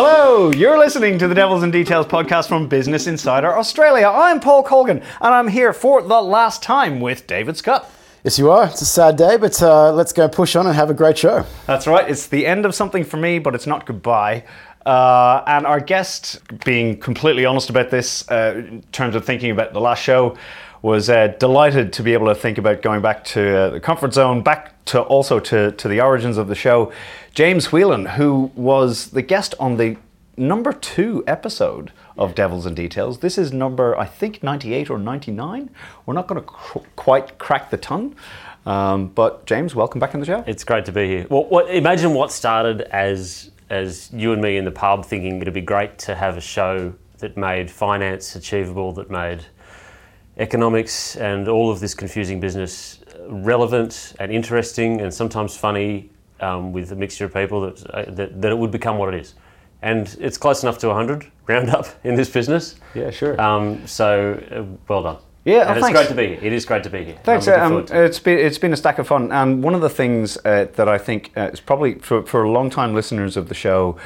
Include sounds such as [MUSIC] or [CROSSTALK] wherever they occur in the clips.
Hello, you're listening to the Devils and Details podcast from Business Insider Australia. I'm Paul Colgan, and I'm here for the last time with David Scott. Yes, you are. It's a sad day, but uh, let's go push on and have a great show. That's right. It's the end of something for me, but it's not goodbye. Uh, and our guest, being completely honest about this, uh, in terms of thinking about the last show, was uh, delighted to be able to think about going back to uh, the comfort zone, back to also to, to the origins of the show. James Whelan, who was the guest on the number two episode of Devils and Details. This is number, I think, 98 or 99. We're not going to cr- quite crack the ton. Um, but James, welcome back on the show. It's great to be here. Well, what, imagine what started as as you and me in the pub thinking it'd be great to have a show that made finance achievable, that made economics and all of this confusing business relevant and interesting and sometimes funny um, with a mixture of people that, uh, that, that it would become what it is. And it's close enough to 100, round up, [LAUGHS] in this business. Yeah, sure. Um, so, uh, well done. Yeah, and oh, it's thanks. great to be here. It is great to be here. Thanks. Um, it's been it's been a stack of fun, and one of the things uh, that I think uh, is probably for for long time listeners of the show.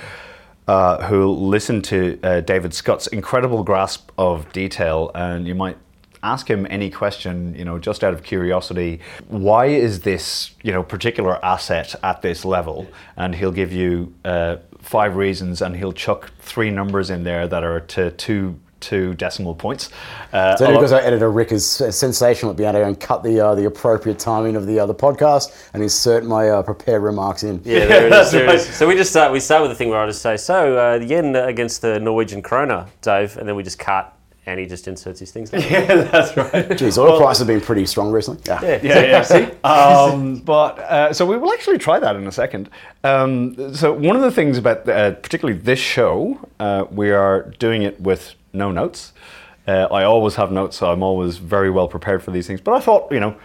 Uh, who listen to uh, David Scott's incredible grasp of detail, and you might ask him any question, you know, just out of curiosity. Why is this, you know, particular asset at this level? And he'll give you uh, five reasons, and he'll chuck three numbers in there that are to two two decimal points. Uh, So a because our editor Rick is uh, sensational at being able to go and cut the uh, the appropriate timing of the other podcast and insert my uh, prepared remarks in. Yeah, there it is. There it that's is. So we just start. We start with the thing where I just say, "So uh, the yen against the Norwegian krona, Dave," and then we just cut, and he just inserts his things. [LAUGHS] yeah, that's right. Geez, oil prices have been pretty strong recently. Yeah. yeah, yeah. [LAUGHS] See, um, but uh, so we will actually try that in a second. Um, so one of the things about uh, particularly this show, uh, we are doing it with no notes. Uh, I always have notes, so I'm always very well prepared for these things. But I thought, you know,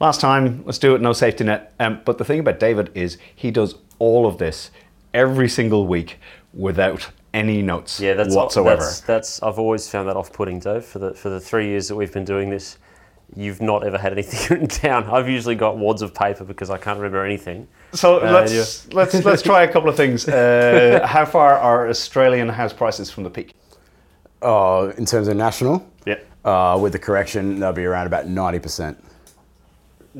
last time let's do it no safety net. Um, but the thing about David is he does all of this every single week without any notes Yeah, that's whatsoever. That's, that's I've always found that off-putting, Dave. For the for the three years that we've been doing this, you've not ever had anything [LAUGHS] written down. I've usually got wads of paper because I can't remember anything. So Uh, let's let's let's try a couple of things. Uh, [LAUGHS] how far are Australian house prices from the peak? Uh, in terms of national, Yeah. uh, with the correction, they'll be around about ninety percent.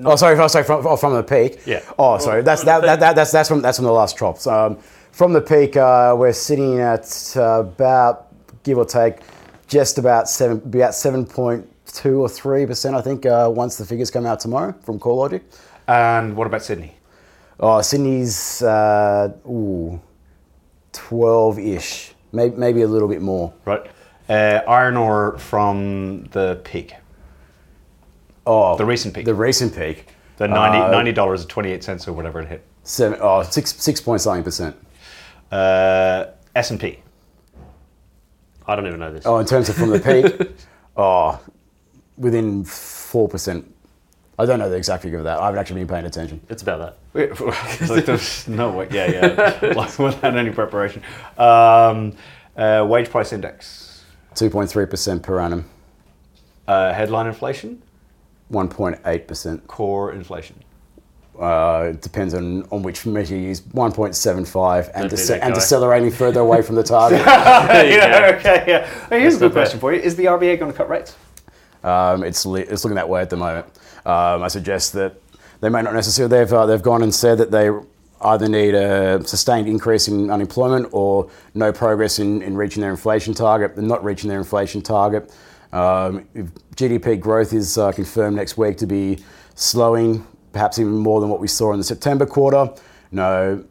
Oh, sorry, oh, sorry, from, oh, from the peak. Yeah. Oh, sorry, that's that, that, that, that's that's from that's from the last drop. So, um, from the peak, uh, we're sitting at uh, about give or take just about seven, about seven point two or three percent, I think. Uh, once the figures come out tomorrow from CoreLogic. And what about Sydney? Oh, Sydney's uh, ooh, twelve-ish, maybe maybe a little bit more. Right. Uh, iron ore from the peak, Oh, the recent peak, the the, recent peak. 90 uh, ninety dollars and twenty eight cents cents or whatever it hit. Seven, oh, six, six point something percent. Uh, S and P. I don't even know this. Oh, in terms of from the peak, [LAUGHS] oh, within four percent. I don't know the exact figure of that. I haven't actually been paying attention. It's about that. [LAUGHS] like there's no way. Yeah, yeah. [LAUGHS] like without any preparation. Um, uh, wage price index. Two point three percent per annum, Uh, headline inflation. one point eight percent. Core inflation. Uh, it depends on, on which measure you use. One point seven five, and, Don't dece- and decelerating further away from the [LAUGHS] target. There you [LAUGHS] yeah, go. okay, yeah. Hey, here's a good not bad. question for you: Is the RBA going to cut rates? Um, it's, li- it's looking that way at the moment. Um, I suggest that they may not necessarily, they've, uh, they've gone and said that they either need a sustained increase in unemployment or no progress in, in reaching their inflation target. They're not reaching their inflation target. Um, if GDP growth is uh, confirmed next week to be slowing, perhaps even more than what we saw in the September quarter. No,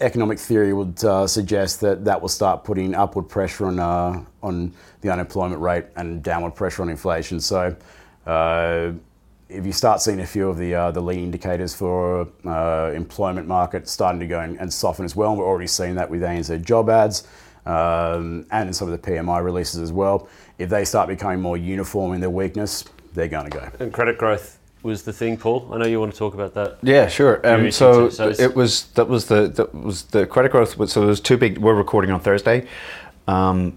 economic theory would uh, suggest that that will start putting upward pressure on uh, on the unemployment rate and downward pressure on inflation. So, uh, if you start seeing a few of the uh, the lead indicators for uh, employment market starting to go and, and soften as well, we're already seeing that with ANZ job ads um, and in some of the PMI releases as well. If they start becoming more uniform in their weakness, they're going to go. And credit growth was the thing, Paul. I know you want to talk about that. Yeah, sure. Um, so. So it was that was the that was the credit growth. So there was two big. We're recording on Thursday. Um,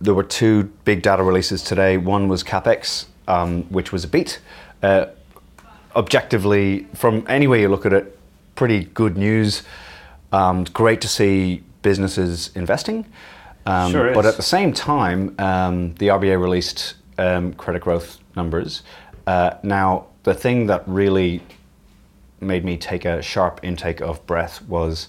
there were two big data releases today. One was capex, um, which was a beat. Uh, objectively, from any way you look at it, pretty good news. Um, great to see businesses investing. Um, Sure But at the same time, um, the RBA released um, credit growth numbers. Uh, now, the thing that really made me take a sharp intake of breath was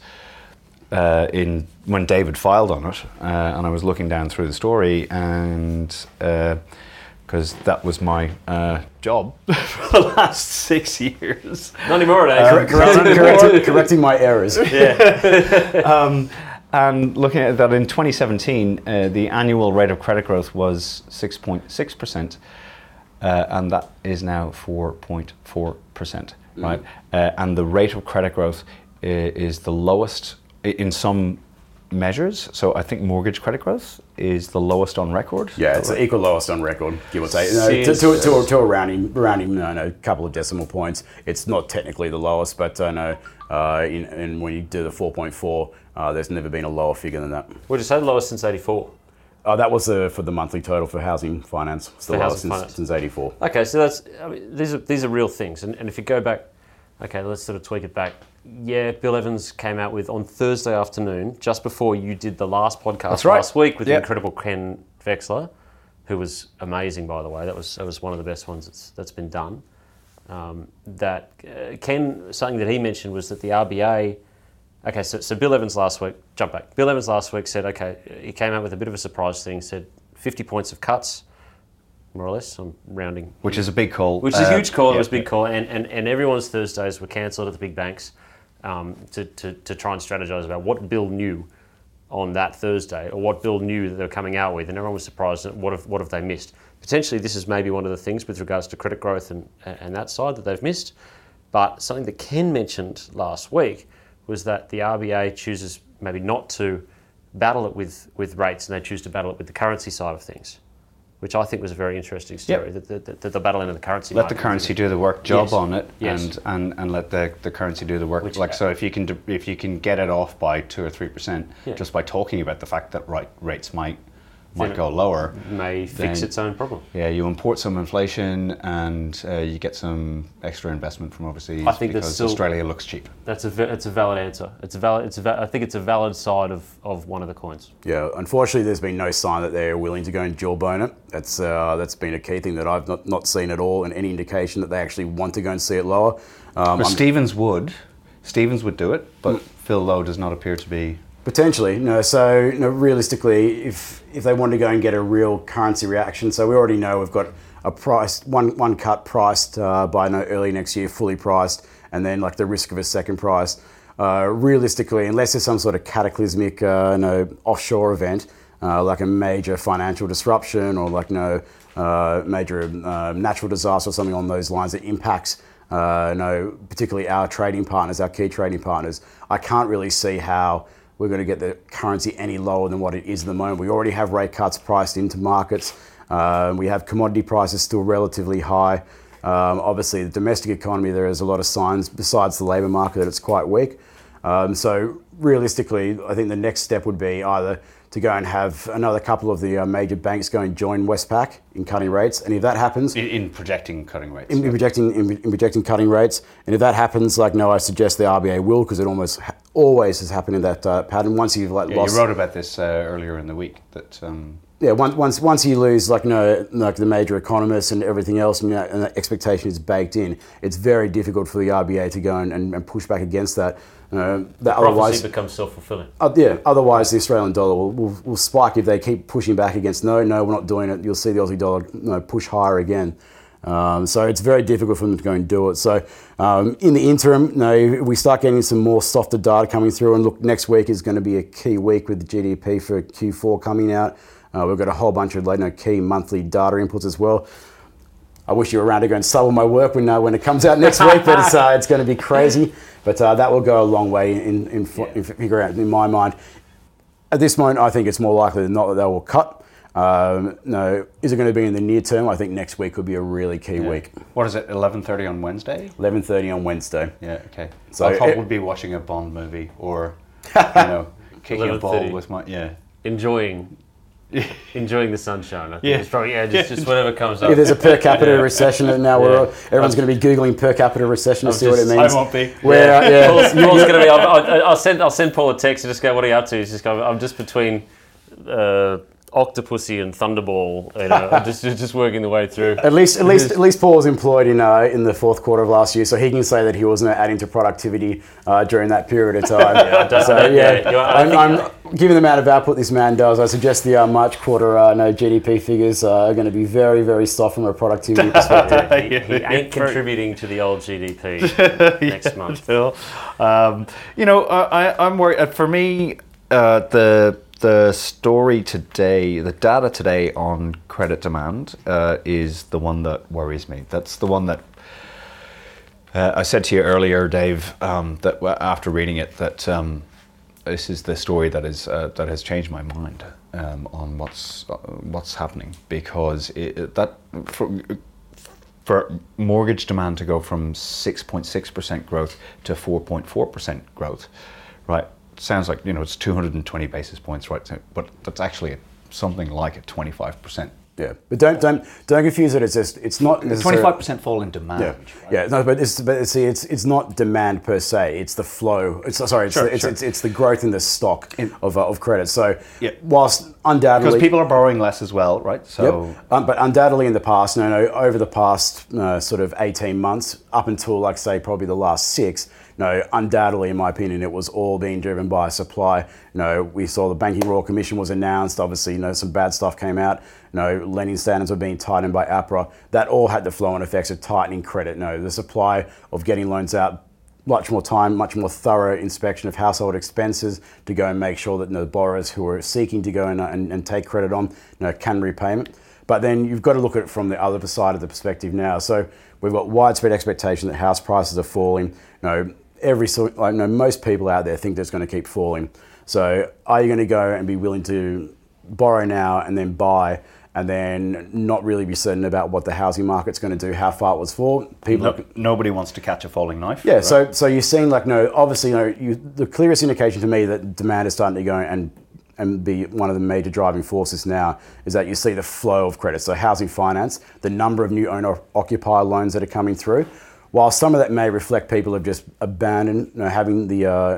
uh, in when David filed on it, uh, and I was looking down through the story, and because that was my uh, job [LAUGHS] for the last six years. Not anymore, eh? Correcting, correcting, correcting my errors. [LAUGHS] [LAUGHS] um, and looking at that in 2017, uh, the annual rate of credit growth was 6.6%, uh, and that is now 4.4%, right? Uh, and the rate of credit growth is the lowest in some measures. So I think mortgage credit growth is the lowest on record. Yeah, it's the equal lowest on record, give or take. No, to, to, Since- to, to a rounding, rounding, no, no, couple of decimal points. It's not technically the lowest, but I know. Uh, in, and when you do the 4.4, uh, there's never been a lower figure than that. Would you say the lowest since 84? Uh, that was uh, for the monthly total for housing finance. It's the For lowest housing since, finance. since 84. Okay, so that's I mean, these are these are real things, and, and if you go back, okay, let's sort of tweak it back. Yeah, Bill Evans came out with on Thursday afternoon, just before you did the last podcast That's right. last week with Yep. the incredible Ken Vexler, who was amazing by the way. That was that was one of the best ones that's that's been done. Um, that uh, Ken something that he mentioned was that the RBA. Okay, so, so Bill Evans last week, jump back. Bill Evans last week said, okay, he came out with a bit of a surprise thing. Said 50 points of cuts, more or less. I'm rounding Which is a big call. which is a Uh, huge call. It yeah. was a big call, and, and, and everyone's Thursdays were cancelled at the big banks um, to, to, to try and strategize about what Bill knew on that Thursday, or what Bill knew that they were coming out with, and everyone was surprised at what have, what have they missed. Potentially, this is maybe one of the things with regards to credit growth and, and that side that they've missed. But something that Ken mentioned last week was that the RBA chooses maybe not to battle it with, with rates, and they choose to battle it with the currency side of things, which I think was a very interesting story. That, that, that, the battling of the currency. let the currency do the work job Yes. on it Yes. and, and and let the, the currency do the work Which- like so uh, if you can if you can get it off by 2 or 3% Yeah. just by talking about the fact that right rates might might go lower may fix its own problem. yeah you import some inflation and uh, you get some extra investment from overseas I think that's because still- Australia looks cheap That's a it's a valid answer. It's a valid. It's a va- I think it's a valid side of, of one of the coins. Yeah, unfortunately, there's been no sign that they're willing to go and jawbone it. That's uh, that's been a key thing that I've not, not seen at all, and any indication that they actually want to go and see it lower. Um, but Stevens would Stevens would do it but Mm. Phil Lowe does not appear to be Potentially, no. So, know, realistically, if if they want to go and get a real currency reaction, so we already know we've got a price one one cut priced uh, by no early next year, fully priced, and then like the risk of a second price. Uh, realistically, unless there's some sort of cataclysmic, uh, know, offshore event, uh, like a major financial disruption or like no uh, major uh, natural disaster or something on those lines that impacts uh, no, particularly our trading partners, our key trading partners, I can't really see how we're going to get the currency any lower than what it is at the moment. We already have rate cuts priced into markets. Uh, we have commodity prices still relatively high. Um, obviously, the domestic economy, there is a lot of signs besides the labour market that it's quite weak. Um, so, realistically, I think the next step would be either to go and have another couple of the uh, major banks go and join Westpac in cutting rates. And if that happens, in, in projecting cutting rates in, in projecting in, in projecting cutting rates. And if that happens, like no, I suggest the RBA will because it almost ha- always has happened in that uh, pattern. Once you've like yeah, lost, you wrote about this uh, earlier in the week that um, yeah, once once once you lose like no like the major economists and everything else, and, you know, and the expectation is baked in, it's very difficult for the RBA to go and, and, and push back against that. Uh, that otherwise, becomes self fulfilling. uh, yeah, otherwise the Australian dollar will, will, will spike if they keep pushing back against no, no, we're not doing it. You'll see the Aussie dollar you know, push higher again. Um, so it's very difficult for them to go and do it. So um, in the interim, no, if we start getting some more softer data coming through, and look, next week is going to be a key week with the GDP for Q4 coming out. Uh, we've got a whole bunch of like, you know, key monthly data inputs as well. I wish you were around to go and sell my work when, uh, when it comes out next week, but it's, uh, it's going to be crazy. But uh, that will go a long way in, in, in, in figure out, in my mind. At this moment, I think it's more likely than not that they will cut. Um, no, is it going to be in the near term? I think next week would be a really key week. what is it 11:30 on Wednesday 11.30 on Wednesday. Yeah, okay. So I'll probably it- be watching a Bond movie or, [LAUGHS] you know, kicking a ball with my yeah. Enjoying [LAUGHS] enjoying the sunshine. I think Yeah. it's probably yeah, just, just whatever comes up. If there's a per capita recession, and now we're Yeah. all, everyone's going to be googling per capita recession to see what it means. I won't be. Where, uh, yeah, Paul's, Paul's gonna be. I'll, I'll, I'll send. I'll send Paul a text and just go. What are you up to? He's just go. I'm just between uh, Octopussy and Thunderball. You know, I'm [LAUGHS] just just working the way through. At least, at least, [LAUGHS] at least, Paul was employed in uh, in the fourth quarter of last year, so he can say that he wasn't adding to productivity uh, during that period of time. [LAUGHS] don't- so don't- yeah, yeah, I I'm, think- I'm given the amount of output this man does. I suggest the uh, March quarter uh, no GDP figures uh, are going to be very, very soft from a productivity perspective. He, he ain't contributing to the old GDP next month. Phil. Um, you know, I, I- I'm worried. Uh, for me, uh, the the story today, the data today on credit demand uh, is the one that worries me. That's the one that uh, I said to you earlier, Dave, um, that after reading it, that um, this is the story that is uh, that has changed my mind um, on what's uh, what's happening because it, that. For, for mortgage demand to go from 6.6% growth to 4.4% growth, right? Sounds like, you know, it's 220 basis points, right? So- But that's actually something like a 25%. Yeah, but don't don't don't confuse it. It's just it's not necessarily 25% fall in demand. Yeah, right? yeah. No, but it's but see, it's it's not demand per se. It's the flow. It's sorry. It's Sure, the, it's, sure. it's it's the growth in the stock In- of uh, of credit. So Yeah. whilst undoubtedly Because people are borrowing less as well, right? So Yep. Um, but undoubtedly in the past, no, no, over the past uh, sort of 18 months, up until like say probably the last six, no, undoubtedly in my opinion, it was all being driven by supply. You know, we saw the Banking Royal Commission was announced. Obviously, you know, some bad stuff came out. You know, lending standards were being tightened by APRA. That all had the flow-on effects of tightening credit. No, the supply of getting loans out much more time, much more thorough inspection of household expenses to go and make sure that you know, the borrowers who are seeking to go and, and, and take credit on you know, can repayment. But then you've got to look at it from the other side of the perspective now. So we've got widespread expectation that house prices are falling. You know, every sort, like, you know, most people out there think that it's going to keep falling. So are you going to go and be willing to borrow now and then buy? And then not really be certain about what the housing market's going to do, how far it was for. People no, nobody wants to catch a falling knife. yeah, right? so so you're seeing like no, obviously, you know, you, the clearest indication to me that demand is starting to go and and be one of the major driving forces now is that you see the flow of credit. So housing finance, the number of new owner occupier loans that are coming through. While some of that may reflect people have just abandoned you know, having the uh,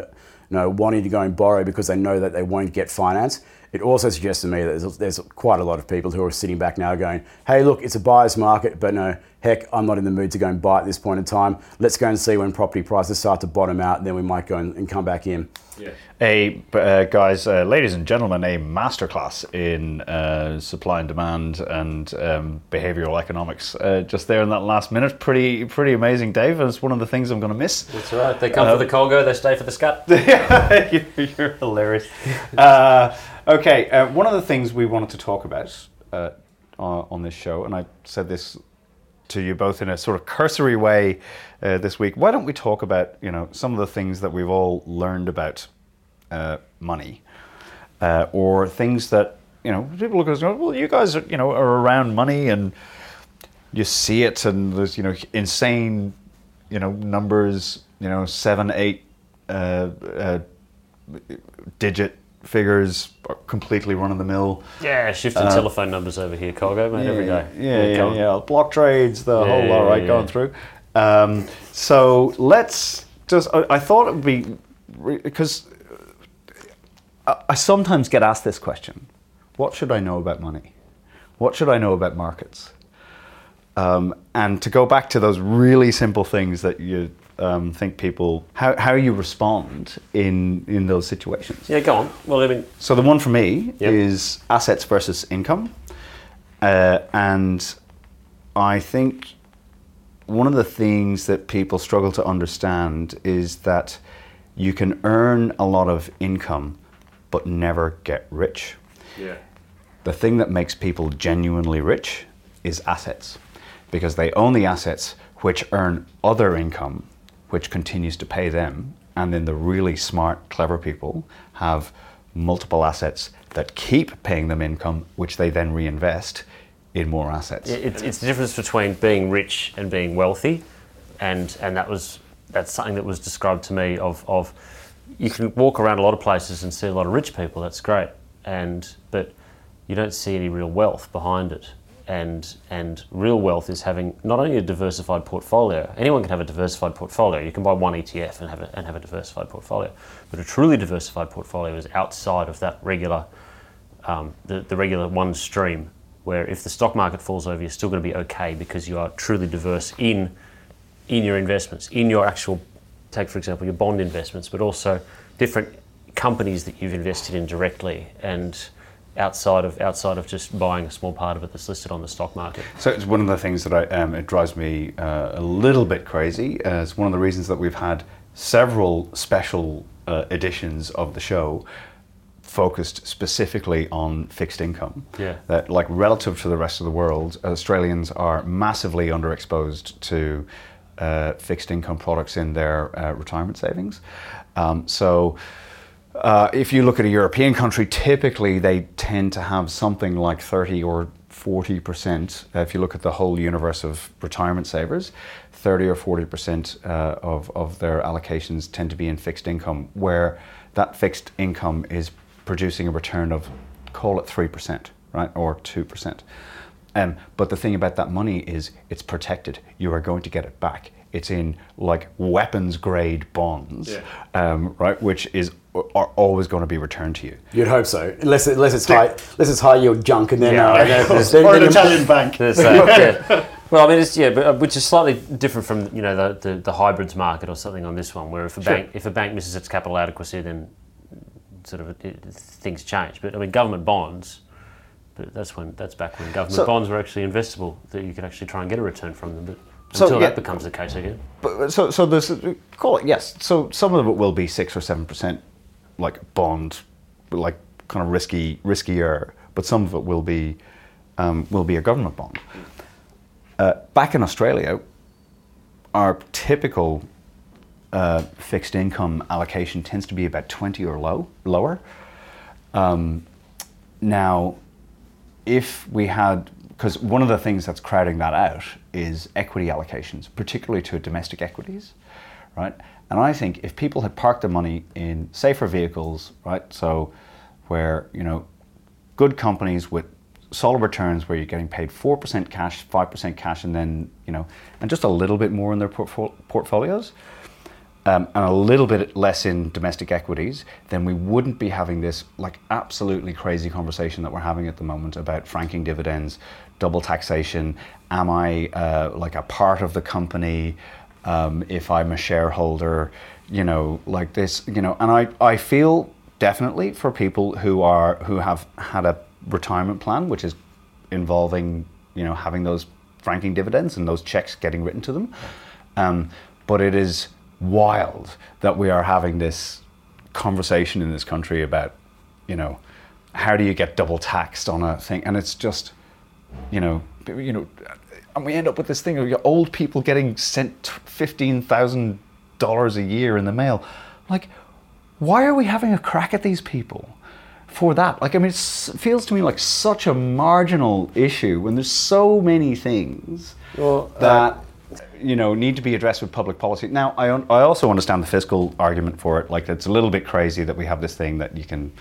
you know wanting to go and borrow because they know that they won't get finance. It also suggests to me that there's, there's quite a lot of people who are sitting back now going, hey, look, it's a buyer's market, but no, heck, I'm not in the mood to go and buy at this point in time. Let's go and see when property prices start to bottom out, then we might go and, and come back in. Yeah. a uh, guys, uh, ladies and gentlemen, a masterclass in uh, supply and demand and um, behavioral economics. Uh, just there in that last minute, pretty pretty amazing, Dave. It's one of the things I'm going to miss. That's right. They come for the Colgo, they stay for the scut. [LAUGHS] [LAUGHS] you're, you're hilarious. [LAUGHS] Uh, okay, uh, one of the things we wanted to talk about uh, on on this show, and I said this to you both in a sort of cursory way uh, this week. Why don't we talk about you know some of the things that we've all learned about uh, money, uh, or things that you know people look at well, you guys are, you know are around money and you see it, and there's you know insane you know numbers, you know seven, eight uh, uh, digit figures, completely run of the mill. Yeah, shifting telephone numbers over here, Colgo, mate, every day. Yeah, yeah, on. yeah. Block trades, the whole lot, right, yeah. going through. Um, so let's just. I, I thought it would be because I, I sometimes get asked this question: What should I know about money? What should I know about markets? Um, and to go back to those really simple things that you um, think people how, how you respond in in those situations. Yeah, go on. Well, I mean, So the one for me Yep. is assets versus income, uh, and I think one of the things that people struggle to understand is that you can earn a lot of income, but never get rich. yeah. The thing that makes people genuinely rich is assets, because they own the assets which earn other income, which continues to pay them. And then the really smart, clever people have multiple assets that keep paying them income, which they then reinvest in more assets. It's, it's the difference between being rich and being wealthy, and and that was that's something that was described to me of of you can walk around a lot of places and see a lot of rich people. That's great, and but you don't see any real wealth behind it. And, and real wealth is having not only a diversified portfolio, anyone can have a diversified portfolio. You can buy one ETF and have a, and have a diversified portfolio. But a truly diversified portfolio is outside of that regular, um, the, the regular one stream, where if the stock market falls over, you're still going to be okay because you are truly diverse in, in your investments, in your actual, take for example, your bond investments, but also different companies that you've invested in directly and outside of outside of just buying a small part of it that's listed on the stock market. So it's one of the things that I, um, it drives me uh, a little bit crazy. Uh, it's one of the reasons that we've had several special uh, editions of the show focused specifically on fixed income. Yeah. That like relative to the rest of the world, Australians are massively underexposed to uh, fixed income products in their uh, retirement savings. Um, so uh, if you look at a European country, typically they tend to have something like 30 or 40 percent. Uh, if you look at the whole universe of retirement savers, 30 or 40 percent uh, of, of their allocations tend to be in fixed income, where that fixed income is producing a return of, call it 3 percent, right, or 2 percent. Um, but the thing about that money is it's protected. You are going to get it back. It's in like weapons grade bonds, Yeah. um, right, which is are always going to be returned to you. You'd hope so, unless unless it's high unless it's high yield junk, and then Yeah, uh, [LAUGHS] then- of then- or an then Italian bank. There's that, [LAUGHS] yeah. Well, I mean, it's yeah, but uh, which is slightly different from you know the, the, the hybrids market or something on this one, where if a Sure. bank if a bank misses its capital adequacy, then sort of it, it, things change. But I mean, government bonds. But that's when that's back when government So- bonds were actually investable, that you could actually try and get a return from them. But So, until yeah. that becomes the case again, But, so, so there's call it yes. So some of it will be six or seven percent, like bond, like kind of risky, riskier. But some of it will be, um, will be a government bond. Uh, back in Australia, our typical uh, fixed income allocation tends to be about twenty or low, lower. Um, now, if we had, because one of the things that's crowding that out is equity allocations, particularly to domestic equities, right? And I think if people had parked their money in safer vehicles, right? So, where you know, good companies with solid returns, where you're getting paid four percent cash, five percent cash, and then you know, and just a little bit more in their portfol- portfolios um, and a little bit less in domestic equities, then we wouldn't be having this like absolutely crazy conversation that we're having at the moment about franking dividends, double taxation. Am I uh, like a part of the company? Um, if I'm a shareholder, you know, like this, you know, and I, I feel definitely for people who are who have had a retirement plan, which is involving, you know, having those franking dividends and those checks getting written to them. Um, but it is wild that we are having this conversation in this country about, you know, how do you get double taxed on a thing? And it's just, you know, you know, and we end up with this thing of your old people getting sent fifteen thousand dollars a year in the mail. Like, why are we having a crack at these people? For that, like, I mean, it feels to me like such a marginal issue when there's so many things Well, uh, that you know need to be addressed with public policy. Now, I un- I also understand the fiscal argument for it. Like, it's a little bit crazy that we have this thing that you can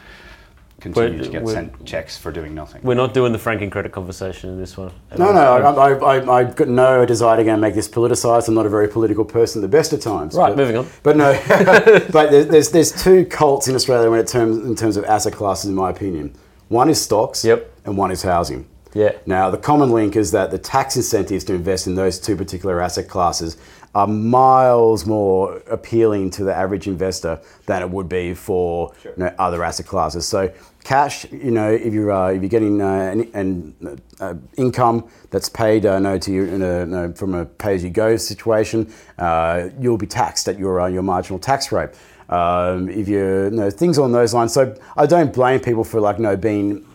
continue We're- to get sent checks for doing nothing. we're not doing the franking credit conversation in this one. No, no, I, I, I, I've got no desire to go and make this politicised. I'm not a very political person at the best of times. Right, but- moving on. But no, [LAUGHS] [LAUGHS] but there's, there's there's two cults in Australia when it terms in terms of asset classes, in my opinion. One is stocks, Yep. and one is housing. Yeah. Now the common link is that the tax incentives to invest in those two particular asset classes are miles more appealing to the average investor than it would be for you know, other asset classes. So cash, you know, if you're uh, if you're getting uh, an, an uh, income that's paid uh, no to you no, from a pay-as-you-go situation, uh, you'll be taxed at your uh, your marginal tax rate. Um, if you, you know, things along those lines. So I don't blame people for like you know being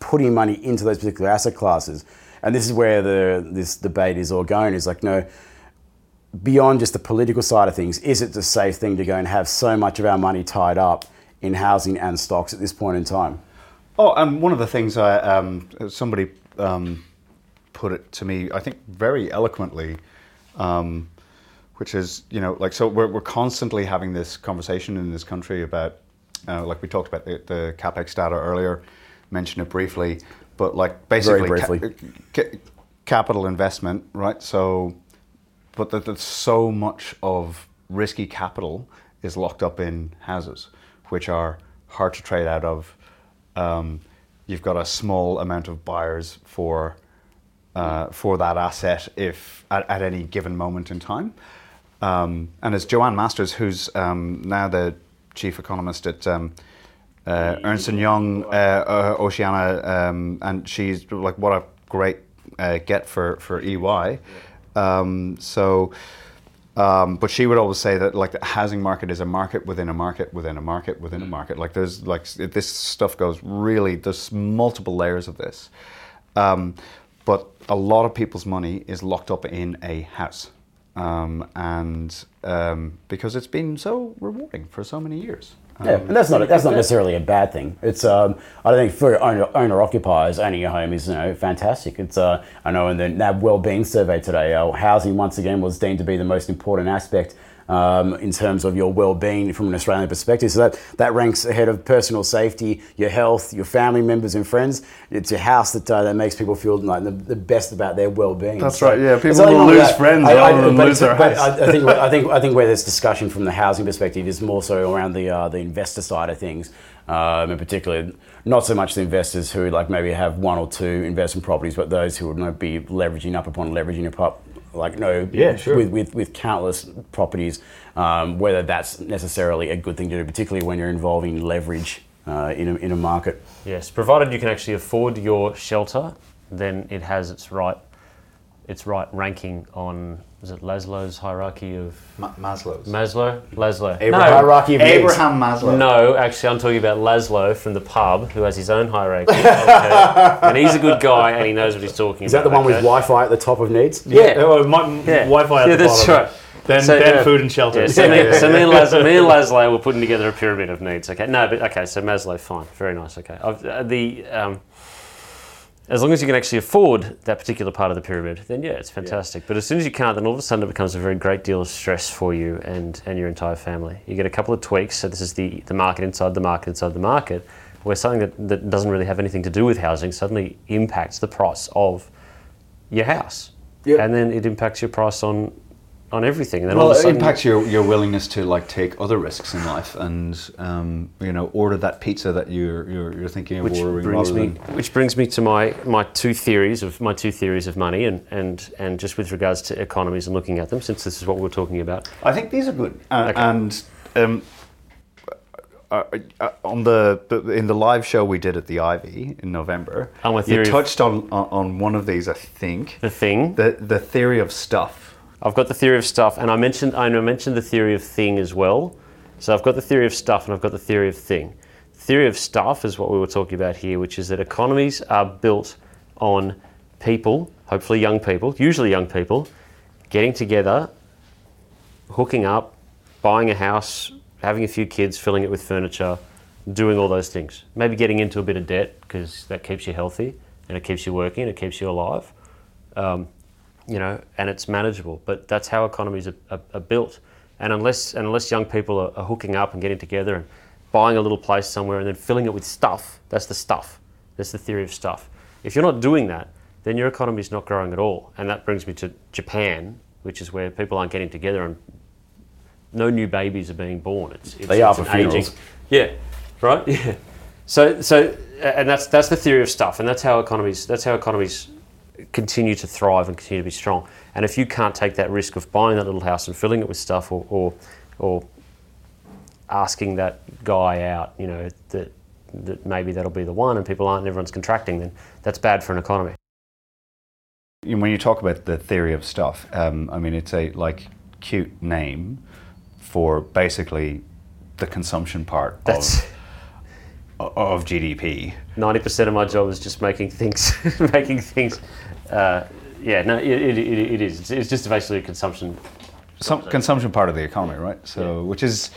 putting money into those particular asset classes. And this is where the this debate is all going. Is like no beyond just the political side of things. Is it the safe thing to go and have so much of our money tied up in housing and stocks at this point in time? Oh, and one of the things I um, somebody um, put it to me, I think very eloquently, um, which is you know like so we're we're constantly having this conversation in this country about uh, like we talked about the, the capex data earlier. mentioned it briefly, but like basically briefly. ca- capital investment, right? So, but that there's so much of risky capital is locked up in houses, which are hard to trade out of. Um, you've got a small amount of buyers for uh, for that asset if at, at any given moment in time. Um, and as Joanne Masters, who's um, now the chief economist at um, uh, Ernst and Young, uh, uh, Oceania, um, and she's like, what a great uh, get for for EY. Um, so. Um, but she would always say that like the housing market is a market within a market within a market within a market. Like there's like this stuff goes really there's multiple layers of this, um, but a lot of people's money is locked up in a house, um, and um, because it's been so rewarding for so many years. Yeah, and that's not that's not necessarily a bad thing. It's um, I don't think for owner, owner occupiers owning a home is you know fantastic. It's uh, I know in the NAB Wellbeing Survey today, uh, housing once again was deemed to be the most important aspect um, in terms of your well-being from an Australian perspective. So that, that ranks ahead of personal safety, your health, your family members and friends. It's your house that, uh, that makes people feel like the, the best about their well-being. That's right, yeah. People will lose that. friends I- I- rather than but lose their but house. I, I think I think I think where there's discussion from the housing perspective is more so around the uh, the investor side of things, um, in particular, not so much the investors who like maybe have one or two investment properties, but those who would be leveraging up upon leveraging up, like no, Yeah, sure. with, with with countless properties. Um, whether that's necessarily a good thing to do, particularly when you're involving leverage uh, in a, in a market. Yes, provided you can actually afford your shelter, then it has its right, its right ranking on is it Maslow's hierarchy of Maslow's. Maslow? Laslow. Abraham- No, hierarchy of needs. Abraham Maslow. no, actually, I'm talking about Laszlo from the pub, who has his own hierarchy, okay? [LAUGHS] and he's a good guy and he knows what he's talking about. Is that the one with? Wi-Fi at the top of needs? Yeah. Oh, my, Yeah. Wi-Fi at yeah, the that's bottom. right. Then, So, then yeah. food and shelter. Yeah, so, me, [LAUGHS] so me, and Laszlo, me and Laszlo were putting together a pyramid of needs. Okay, no, but okay, so Maslow, fine, very nice. Okay, I've, uh, the um, as long as you can actually afford that particular part of the pyramid, then yeah, it's fantastic. But as soon as you can't, then all of a sudden it becomes a very great deal of stress for you and, and your entire family. You get a couple of tweaks. So this is the, the market inside the market inside the market, where something that, that doesn't really have anything to do with housing suddenly impacts the price of your house. Yeah. And then it impacts your price on on everything. Well, all of a it sudden, impacts your, your willingness to like take other risks in life and um, you know order that pizza that you're you're, you're thinking of which ordering brings me than which brings me to my my two theories of my two theories of money and and and just with regards to economies and looking at them since this is what we're talking about I think these are good. Uh, Okay. And um, uh, uh, on the, in the live show we did at the Ivy in November, you touched on, on on one of these. I think the thing the the theory of stuff. I've got the theory of stuff and I mentioned I mentioned the theory of thing as well so I've got the theory of stuff and I've got the theory of thing theory of stuff is what we were talking about here which is that economies are built on people hopefully young people usually young people getting together hooking up, buying a house, having a few kids, filling it with furniture, doing all those things. Maybe getting into a bit of debt because that keeps you healthy and it keeps you working, and it keeps you alive. Um, you know, and it's manageable. But that's how economies are, are, are built. And unless and unless young people are, are hooking up and getting together and buying a little place somewhere and then filling it with stuff, that's the stuff. That's the theory of stuff. If you're not doing that, then your economy is not growing at all. And that brings me to Japan, which is where people aren't getting together and no new babies are being born. It's, it's They are for an aging- Yeah, right. [LAUGHS] Yeah. So so and that's that's the theory of stuff, and that's how economies that's how economies continue to thrive and continue to be strong. And if you can't take that risk of buying that little house and filling it with stuff, or or, or asking that guy out, you know that that maybe that'll be the one, and people aren't, and everyone's contracting, then that's bad for an economy. When you talk about the theory of stuff, um, I mean it's a like cute name for basically the consumption part That's of of GDP. ninety percent of my job is just making things, [LAUGHS] making things. Uh, yeah, no, it, it, it, is. It's, it's just basically a consumption. some consumption part of the economy, right? So, which is,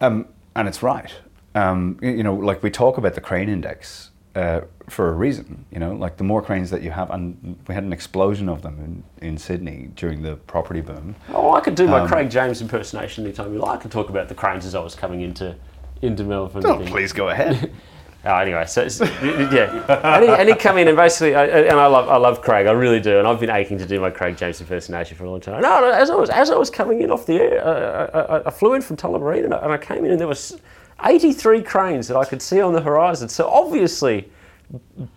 um, and it's right. Um, you know, like we talk about the crane index uh, for a reason. You know, like the more cranes that you have, and we had an explosion of them in, in Sydney during the property boom. Oh, I could do my Um, Craig James impersonation anytime you like. I could talk about the cranes as I was coming into into Melbourne. Oh, please go ahead. [LAUGHS] Oh, anyway, so yeah, and he, and he come in and basically, I, and I love, I love Craig, I really do, and I've been aching to do my Craig James impersonation for a long time. No, no as I was, as I was coming in off the air, I, I, I flew in from Tullamarine and I, and I came in and there was 83 cranes that I could see on the horizon. So obviously,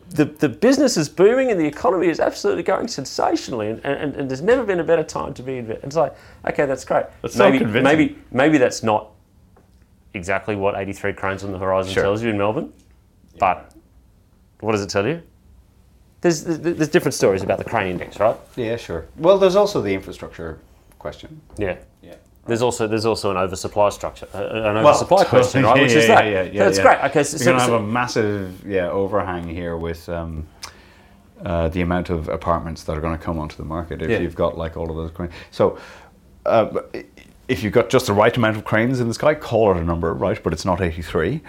the, the business is booming and the economy is absolutely going sensationally, and, and, and there's never been a better time to be in. It's like, okay, that's great. That's so maybe, convincing. maybe, maybe that's not exactly what 83 cranes on the horizon Sure. tells you in Melbourne, but what does it tell you? There's, there's, there's different stories about the crane index, right? Yeah, sure. Well, there's also the infrastructure question. Yeah. Yeah. There's also there's also an oversupply structure, uh, an oversupply [LAUGHS] question, right? yeah, Which is yeah, that. Yeah, yeah, That's yeah. great. Okay, so, You're so, going to so- have a massive yeah overhang here with um, uh, the amount of apartments that are going to come onto the market if Yeah. you've got like all of those cranes. So. Uh, if you've got just the right amount of cranes in the sky, call it a number, right? But it's not 83.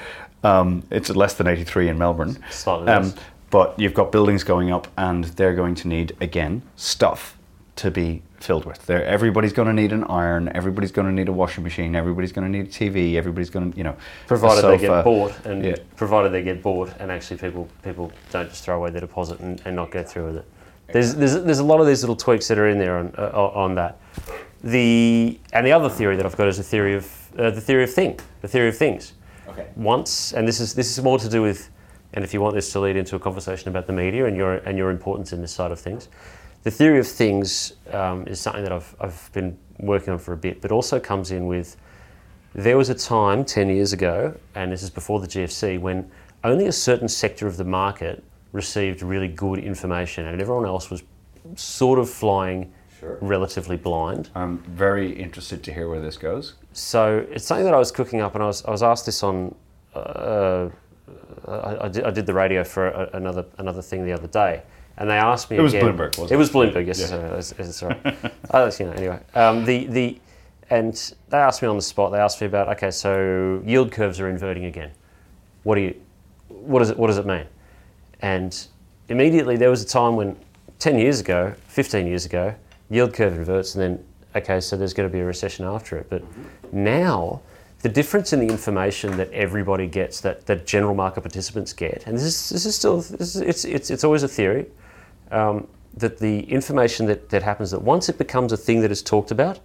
Um, it's less than 83 in Melbourne. Um, Slightly less. but you've got buildings going up, and they're going to need again stuff to be filled with. They're, everybody's going to need an iron. Everybody's going to need a washing machine. Everybody's going to need a TV. Everybody's going to, you know, provided they get bought and Yeah. provided they get bought and actually people people don't just throw away their deposit and, and not go through with it. There's, there's there's a lot of these little tweaks that are in there on uh, on that. The and the other theory that I've got is the theory of uh, the theory of thing, the theory of things. Okay. Once, and this is this is more to do with, and if you want this to lead into a conversation about the media and your and your importance in this side of things, the theory of things um, is something that I've I've been working on for a bit, but also comes in with there was a time 10 years ago, and this is before the GFC, when only a certain sector of the market received really good information and everyone else was sort of flying Sure. relatively blind. I'm very interested to hear where this goes. So it's something that I was cooking up, and I was, I was asked this on. Uh, I, I, did, I did the radio for a, another another thing the other day, and they asked me. It was again- Bloomberg, wasn't it? it? was Bloomberg. Yes, Yeah. it's all right. [LAUGHS] oh, you know, anyway, um, the the and they asked me on the spot. They asked me about okay, so yield curves are inverting again. What do you? What does it? What does it mean? And immediately there was a time when, 10 years ago, 15 years ago, yield curve inverts and then, okay, so there's going to be a recession after it. But now, the difference in the information that everybody gets, that, that general market participants get, and this is, this is still, this is, it's, it's, it's always a theory, um, that the information that, that happens, that once it becomes a thing that is talked about,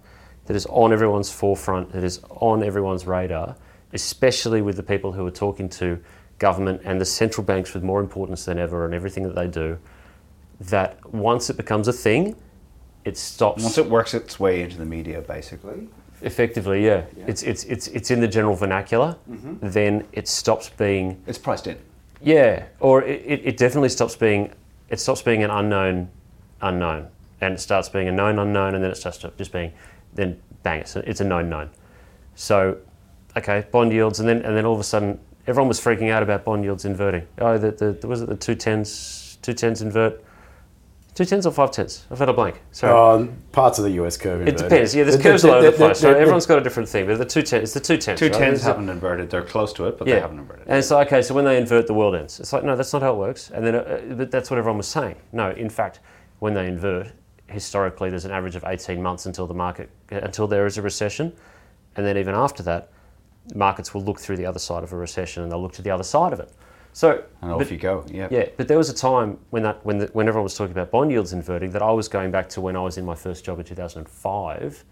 that is on everyone's forefront, that is on everyone's radar, especially with the people who are talking to government and the central banks with more importance than ever and everything that they do, that once it becomes a thing, it stops Once it works its way into the media, basically. effectively, yeah. It's, it's, it's, it's in the general vernacular, mm-hmm. then it stops being It's priced in. yeah, or it, it it definitely stops being it stops being an unknown unknown, and it starts being a known unknown, and then it starts to just being then bang, it's a, it's a known known. So, okay, bond yields, and then and then all of a sudden everyone was freaking out about bond yields inverting. Oh, the, the was it the two tens two tens invert, two tens or five tens? I've had a blank. Sorry. Uh, parts of the US curve. it depends. Yeah, there's The- curves the- all over the the- place. the- So everyone's got a different thing. But the two ten, it's the two tens. Two right? tens haven't inverted. They're close to it, but they haven't inverted. and it's like, okay, so when they invert, the world ends. It's like, no, that's not how it works. And then, uh, but that's what everyone was saying. No, in fact, when they invert, historically, there's an average of 18 months until the market, until there is a recession, and then even after that, markets will look through the other side of a recession and they'll look to the other side of it. So, and off but- you go. Yeah. yeah, but there was a time when that when the, when everyone was talking about bond yields inverting that I was going back to when I was in my first job in 2005,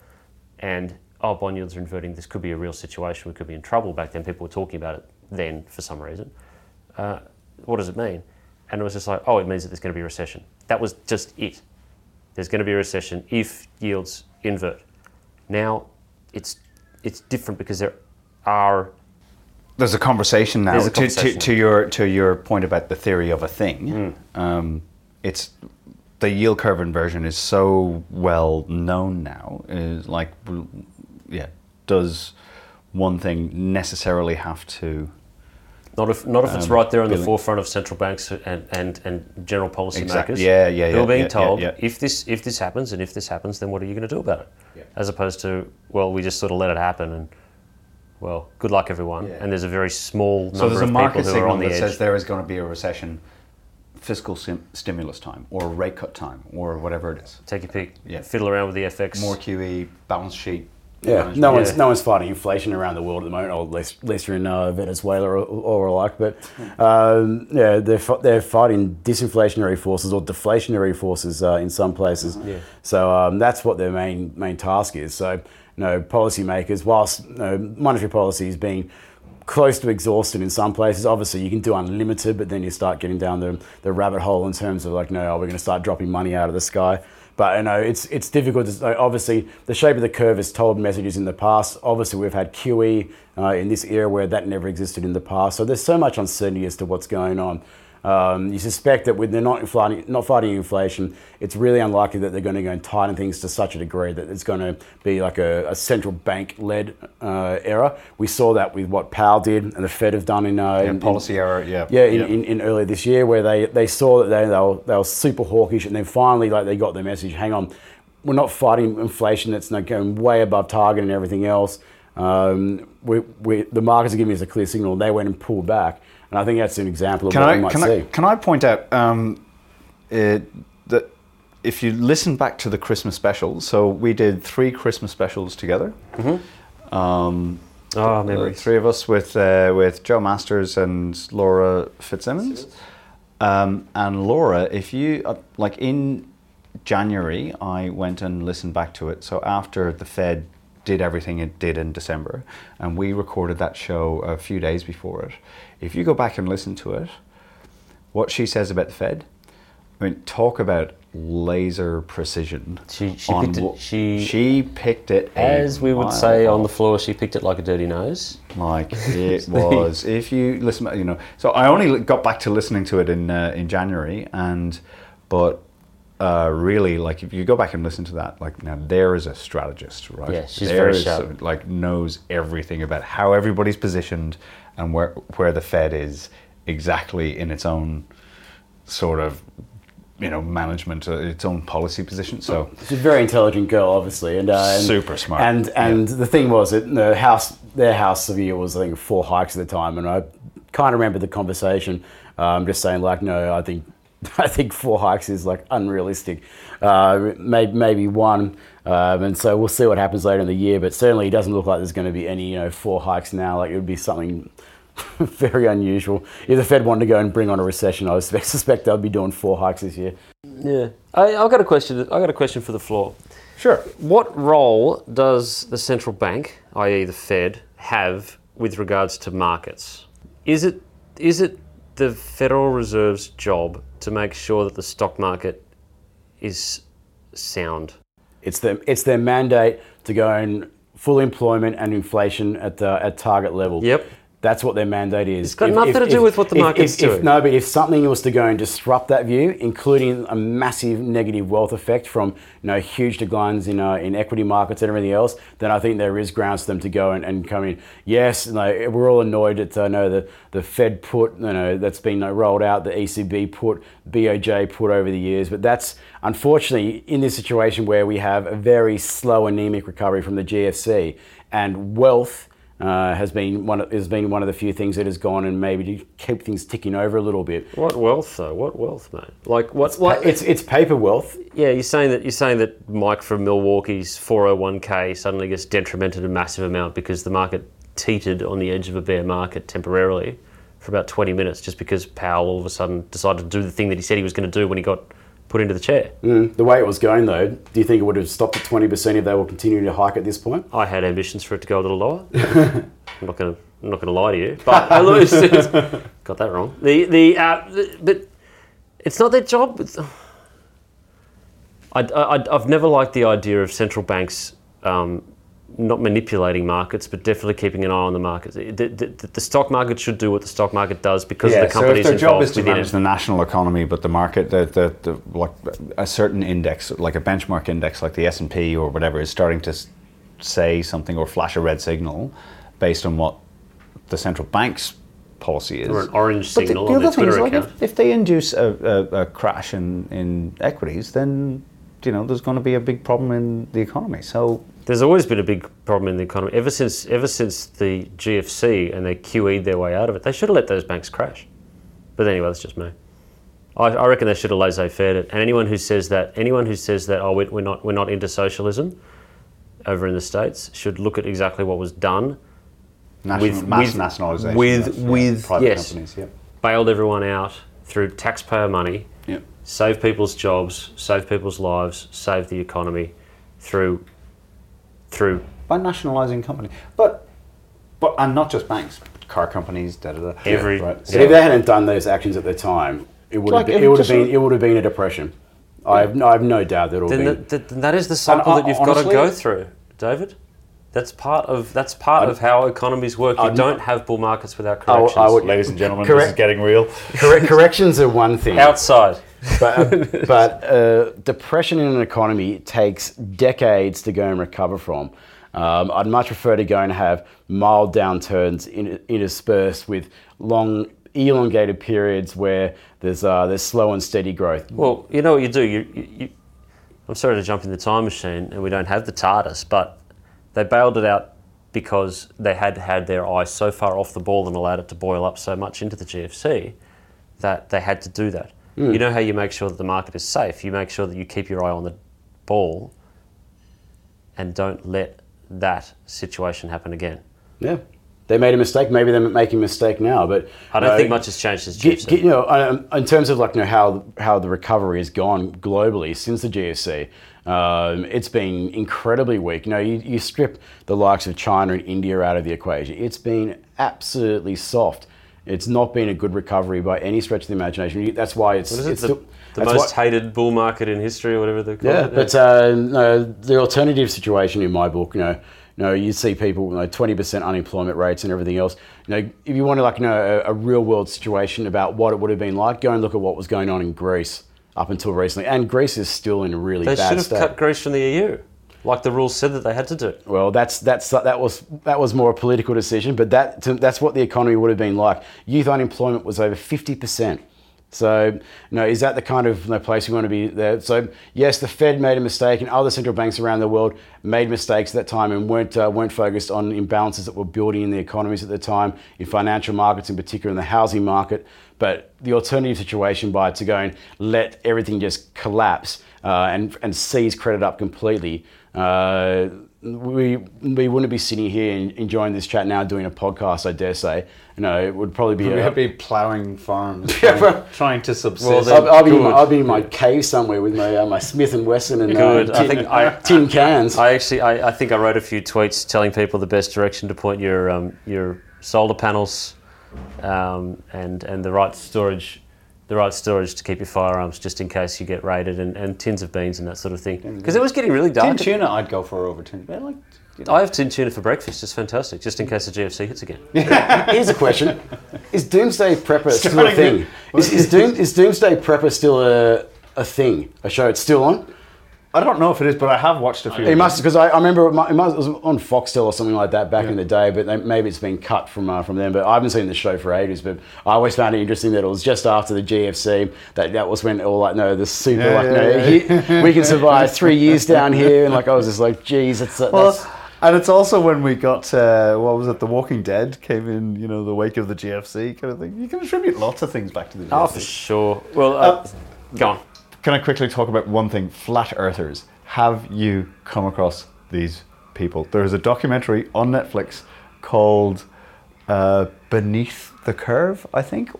and oh, bond yields are inverting. This could be a real situation. We could be in trouble. Back then, people were talking about it then for some reason. Uh, what does it mean? And it was just like, oh, it means that there's going to be a recession. That was just it. There's going to be a recession if yields invert. Now, it's it's different because there are There's a conversation now. A to, conversation. To, to your to your point about the theory of a thing. Um, it's the yield curve inversion is so well known now. Is like, yeah, does one thing necessarily have to? Not if not if it's Um, right there in the forefront of central banks and, and, and general policymakers. Exactly. Yeah, yeah, yeah. Who are being yeah, told yeah, yeah. if this if this happens and if this happens, then what are you going to do about it? Yeah. As opposed to well, we just sort of let it happen and well, good luck everyone. Yeah. And there's a very small number So there's a of market people who are signal on the that edge. says there is going to be a recession, fiscal sim- stimulus time, or rate cut time, or whatever it is. Take your pick. Yeah. Fiddle around with the FX. More QE, balance sheet, Yeah, no one's Yeah. no one's fighting inflation around the world at the moment, or at least, at least in uh, Venezuela or, or alike. But um, yeah, they're fi- they're fighting disinflationary forces or deflationary forces uh, in some places. Yeah. So um, that's what their main main task is. So you know, policymakers, whilst you know, monetary policy is being close to exhausted in some places. Obviously, you can do unlimited, but then you start getting down the, the rabbit hole in terms of like, no, oh, we're going to start dropping money out of the sky. But you know, it's it's difficult. To, obviously, the shape of the curve has told messages in the past. Obviously, we've had QE uh, in this era where that never existed in the past. So there's so much uncertainty as to what's going on. Um, you suspect that when they're not fighting, not fighting inflation, it's really unlikely that they're going to go and tighten things to such a degree that it's going to be like a, a central bank-led uh, era. We saw that with what Powell did and the Fed have done in, uh, in- in- policy error, yeah. yeah, in, Yeah. In, in earlier this year, where they, they saw that they, they, were, they were super hawkish, and then finally, like they got the message: hang on, we're not fighting inflation that's not going way above target and everything else. Um, we, we, the markets are giving us a clear signal. They went and pulled back, and I think that's an example of Can what I we might can see. I can I point out um, it, that if you listen back to the Christmas specials, so we did three Christmas specials together. Um, Oh, the memories. three of us with uh, with Joe Masters and Laura Fitzsimmons. Um, and Laura, if you uh, like in January, I went and listened back to it. So after the Fed did everything it did in December, and we recorded that show a few days before it. If you go back and listen to it, what she says about the Fed, I mean, talk about laser precision. She- she picked it- she- she picked it As we would say on the floor, she picked it like a dirty nose. Like [LAUGHS] it was. If you listen, you know. So I only got back to listening to it in uh, in January, and but uh, really, like if you go back and listen to that, like now there is a strategist, right? Yeah, she's There very sharp. Like knows everything about how everybody's positioned and where where the Fed is exactly in its own sort of you know management, uh, its own policy position. So She's a very intelligent girl, obviously, and, uh, and Super smart. And and the thing was that the house, their house of year was I think four hikes at the time, and I kind of remember the conversation. Um, just saying like, no, I think [LAUGHS] I think four hikes is like unrealistic. Uh, maybe maybe one, um, and so we'll see what happens later in the year. But certainly, it doesn't look like there's going to be any you know four hikes now. Like it would be something. [LAUGHS] very unusual. If the Fed wanted to go and bring on a recession, I [LAUGHS] suspect, suspect they'll be doing four hikes this year. Yeah, I, I've got a question. I've got a question for the floor. sure. What role does the central bank, i.e., the Fed, have with regards to markets? Is it is it the Federal Reserve's job to make sure that the stock market is sound? It's their, it's their mandate to go in full employment and inflation at the, at target level. Yep. That's what their mandate is. It's got nothing to do with what the market's if, if- doing. no, but if something was to go and disrupt that view, including a massive negative wealth effect from you know huge declines in uh, in equity markets and everything else, then I think there is grounds for them to go and, and come in. Yes, you know, we're all annoyed at uh, know the the Fed put you know that's been uh, rolled out, the ECB put, BOJ put over the years, but that's unfortunately in this situation where we have a very slow anemic recovery from the GFC and wealth uh, has been one of, has been one of the few things that has gone and maybe to keep things ticking over a little bit. What wealth, though? What wealth, mate? Like what? what It's it's paper wealth. yeah, you're saying that you're saying that Mike from Milwaukee's 401k suddenly gets detrimented a massive amount because the market teetered on the edge of a bear market temporarily for about 20 minutes just because Powell all of a sudden decided to do the thing that he said he was going to do when he got put into the chair. Mm, the way it was going though, do you think it would have stopped at twenty percent if they were continuing to hike at this point? I had ambitions for it to go a little lower. [LAUGHS] I'm not going to. I'm not going to lie to you, but I lose. [LAUGHS] got that wrong. The the, uh, the but it's not their job. [SIGHS] I, I, I've never liked the idea of central banks um, not manipulating markets, but definitely keeping an eye on the markets. The, the, the stock market should do what the stock market does because of the so if companies their job is to manage it. the national economy, but the market, the, the, the like a certain index, like a benchmark index, like the S and P or whatever, is starting to say something or flash a red signal based on what the central bank's policy is. Or an orange But the, signal the other thing is, Twitter like, account. if, if they induce a, a, a crash in, in equities, then you know there's going to be a big problem in the economy. So There's always been a big problem in the economy ever since ever since the GFC and they QE'd their way out of it. They should have let those banks crash. But anyway, that's just me. I, I reckon they should have laissez-faire it. And anyone who says that anyone who says that oh we- we're not we're not into socialism, over in the states should look at exactly what was done, National, With- mass with- nationalisation. with- yeah, with- private yes. companies. Yeah. bailed everyone out through taxpayer money, Yeah. save people's jobs, save people's lives, save the economy through through By nationalising company, but but and not just banks, car companies, da da da. Every- right. But if they hadn't done those actions at the time, it would Like, have been, it would have been it would have been a depression. I have no, I have no doubt that it'll then, be. that, that, then that is the cycle And, that you've uh, got to go through, David. That's part of that's part of how economies work. You I'd- don't have bull markets without I corrections. I would- Ladies and gentlemen, Correct. this is getting real. Correct, corrections are one thing. Outside, but [LAUGHS] but uh, depression in an economy takes decades to go and recover from. Um, I'd much prefer to go and have mild downturns in, interspersed with long, elongated periods where there's uh, there's slow and steady growth. well, you know what you do. You, you, you, I'm sorry to jump in the time machine, and we don't have the TARDIS, but they bailed it out because they had had their eye so far off the ball and allowed it to boil up so much into the GFC that they had to do that. You know how you make sure that the market is safe? You make sure that you keep your eye on the ball and don't let that situation happen again. Yeah, they made a mistake. Maybe they're making a mistake now, but I don't uh, think much has changed since Get, GFC. get, you know, in terms of like you know how how the recovery has gone globally since the GFC, um, it's been incredibly weak. You know, you, you strip the likes of China and India out of the equation, it's been absolutely soft. It's not been a good recovery by any stretch of the imagination. That's why it's, it? it's The, still- the most hated bull market in history, or whatever they call yeah, it. but uh, no, the alternative situation in my book, you know, you know, you see people, you know, twenty percent unemployment rates and everything else. You know, if you want to like you know a, a real world situation about what it would have been like, go and look at what was going on in Greece up until recently, and Greece is still in a really they bad state. They should have state. cut Greece from the EU, like the rules said that they had to do. Well, that's that's that was that was more a political decision, but that that's what the economy would have been like. Youth unemployment was over fifty percent. So, you know, is that the kind of you know, place we want to be there? So, yes, the Fed made a mistake, and other central banks around the world made mistakes at that time and weren't uh, weren't focused on imbalances that were building in the economies at the time, in financial markets in particular, in the housing market. But the alternative situation by to go and let everything just collapse uh, and and seize credit up completely. Uh, we we wouldn't be sitting here enjoying this chat now, doing a podcast. I dare say, you know, it would probably be. We a- be ploughing farms, [LAUGHS] trying, well- trying to subsist. Well, I'll, I'll be in my, I'll be in my cave somewhere with my uh, my Smith and Wesson and Good. uh, I tin, think I- tin cans. I actually, I, I think I wrote a few tweets telling people the best direction to point your um, your solar panels, um, and and the right storage, the right storage to keep your firearms just in case you get raided, and, and tins of beans and that sort of thing. Because it was getting really tin dark. tuna, I'd go for over tin. But like, you know, I have tin tuna for breakfast. It's fantastic, just in case the GFC hits again. [LAUGHS] Here's a question: Is Doomsday Prepper still a thing? Is, is, Doom, is Doomsday Prepper still a a thing? A show? It's still on? I don't know if it is, but I have watched a few. It must because I, I remember it, mu- it, must, it was on Foxtel or something like that back in the day, but they, maybe it's been cut from uh, from them. But I haven't seen the show for ages. But I always found it interesting that it was just after the GFC that that was when all like no the super Yeah, like yeah, no yeah. he- we can [LAUGHS] survive three years down here and like I was just like geez that's, that's Well, and it's also when we got uh, what was it? The Walking Dead came in, you know, the wake of the GFC kind of thing. You can attribute lots of things back to the GFC. Oh, for sure. Well, uh, go on. Can I quickly talk about one thing? Flat earthers. Have you come across these people? There's a documentary on Netflix called uh, Beneath the Curve, I think.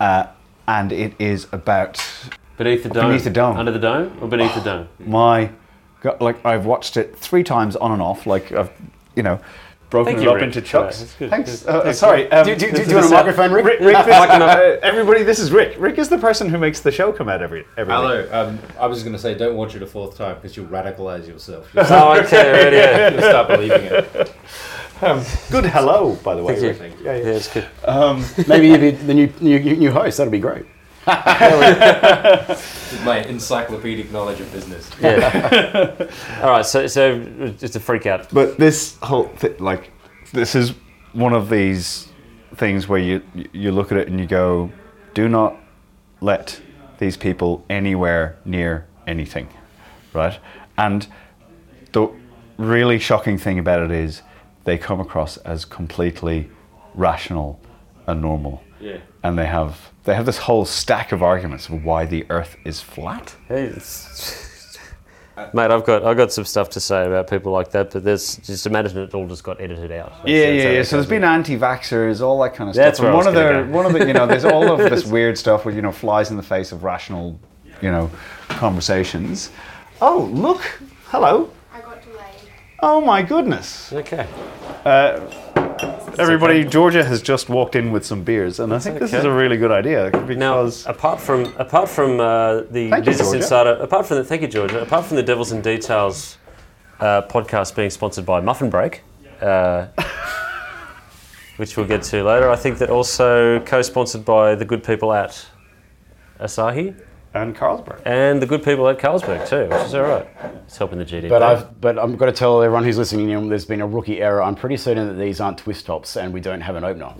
Uh, and it is about Beneath the dome. Beneath the dome. Under the dome or beneath the dome? my. God, like, I've watched it three times on and off. Like, I've, you know, broken Thank it you, up Rick. into chunks. that's good. Thanks. Uh, Thanks. sorry. Um, do, do, do, do you want a microphone, Rick? Rick, Rick this, uh, everybody, this is Rick. Rick is the person who makes the show come out every every. Hello. Um, I was going to say, don't watch it a fourth time because you'll radicalize yourself. [LAUGHS] Oh, okay, right, yeah. You'll start believing it. [LAUGHS] Good hello, by the way. Thank you. Rick. Yeah, it's good. [LAUGHS] Maybe you'd be the new, new new host. That'd be great. With [LAUGHS] my encyclopedic knowledge of business. Yeah. [LAUGHS] All right, so so just a freak out. But this whole thing, like, this is one of these things where you you look at it and you go, do not let these people anywhere near anything, right? And the really shocking thing about it is they come across as completely rational and normal. Yeah. And they have they have this whole stack of arguments of why the Earth is flat. Hey, [LAUGHS] Mate, I've got I've got some stuff to say about people like that, but there's just imagine it all just got edited out. Yeah, yeah, That's- yeah. So there's been anti-vaxxers, all that kind of That's stuff. where And I one was of the go. one of the you know, there's all of [LAUGHS] this weird stuff with you know flies in the face of rational, you know, conversations. Oh, look, hello. I got delayed. Oh my goodness. Okay. Uh, Everybody, Georgia has just walked in with some beers, and I think this is a really good idea Now, because apart from apart from uh, the Business. Insider, apart from the thank you, Georgia. Apart from the Devils and Details uh, podcast being sponsored by Muffin Break, uh, [LAUGHS] which we'll get to later, I think that also co-sponsored by the good people at Asahi And Carlsberg. and the good people at Carlsberg too, which is all right. It's helping the GDP. But I've but I'm got to tell everyone who's listening, you know, there's been a rookie error. I'm pretty certain that these aren't twist tops, and we don't have an opener.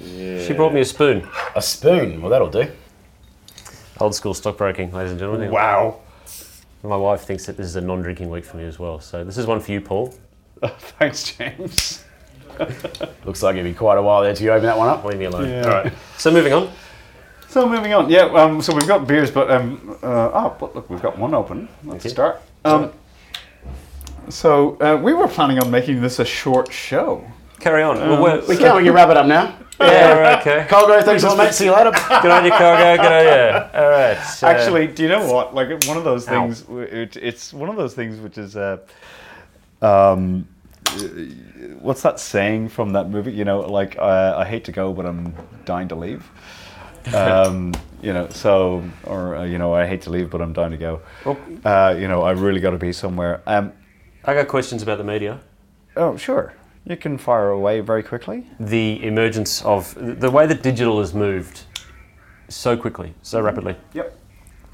she brought me a spoon. A spoon. Well, that'll do. Old school stockbroking, ladies and gentlemen. Wow. My wife thinks that this is a non-drinking week for me as well. So this is one for you, Paul. [LAUGHS] Thanks, James. [LAUGHS] Looks like it'll be quite a while there till you open that one up. Leave me alone. Yeah. All right. So moving on. So moving on, yeah. Um, so we've got beers, but um, uh, oh, but look, we've got one open. Let's Okay. start. Um, so uh, we were planning on making this a short show. Carry on. well, we're, We can. We can wrap it up now. yeah, right, okay. [LAUGHS] Colgo, thanks a lot, mate. See you later. Good on you, Colgo. Good on you. All right. [LAUGHS] so- Actually, do you know what? Like one of those things. w- It, it's one of those things which is. Uh, um, what's that saying from that movie? You know, like uh, I hate to go, but I'm dying to leave. Um, you know, so or uh, you know, I hate to leave, but I'm dying to go. Oh. Uh, you know, I really got to be somewhere. Um, I got questions about the media. oh, sure, you can fire away very quickly. The emergence of the way that digital has moved so quickly, so rapidly. Yep.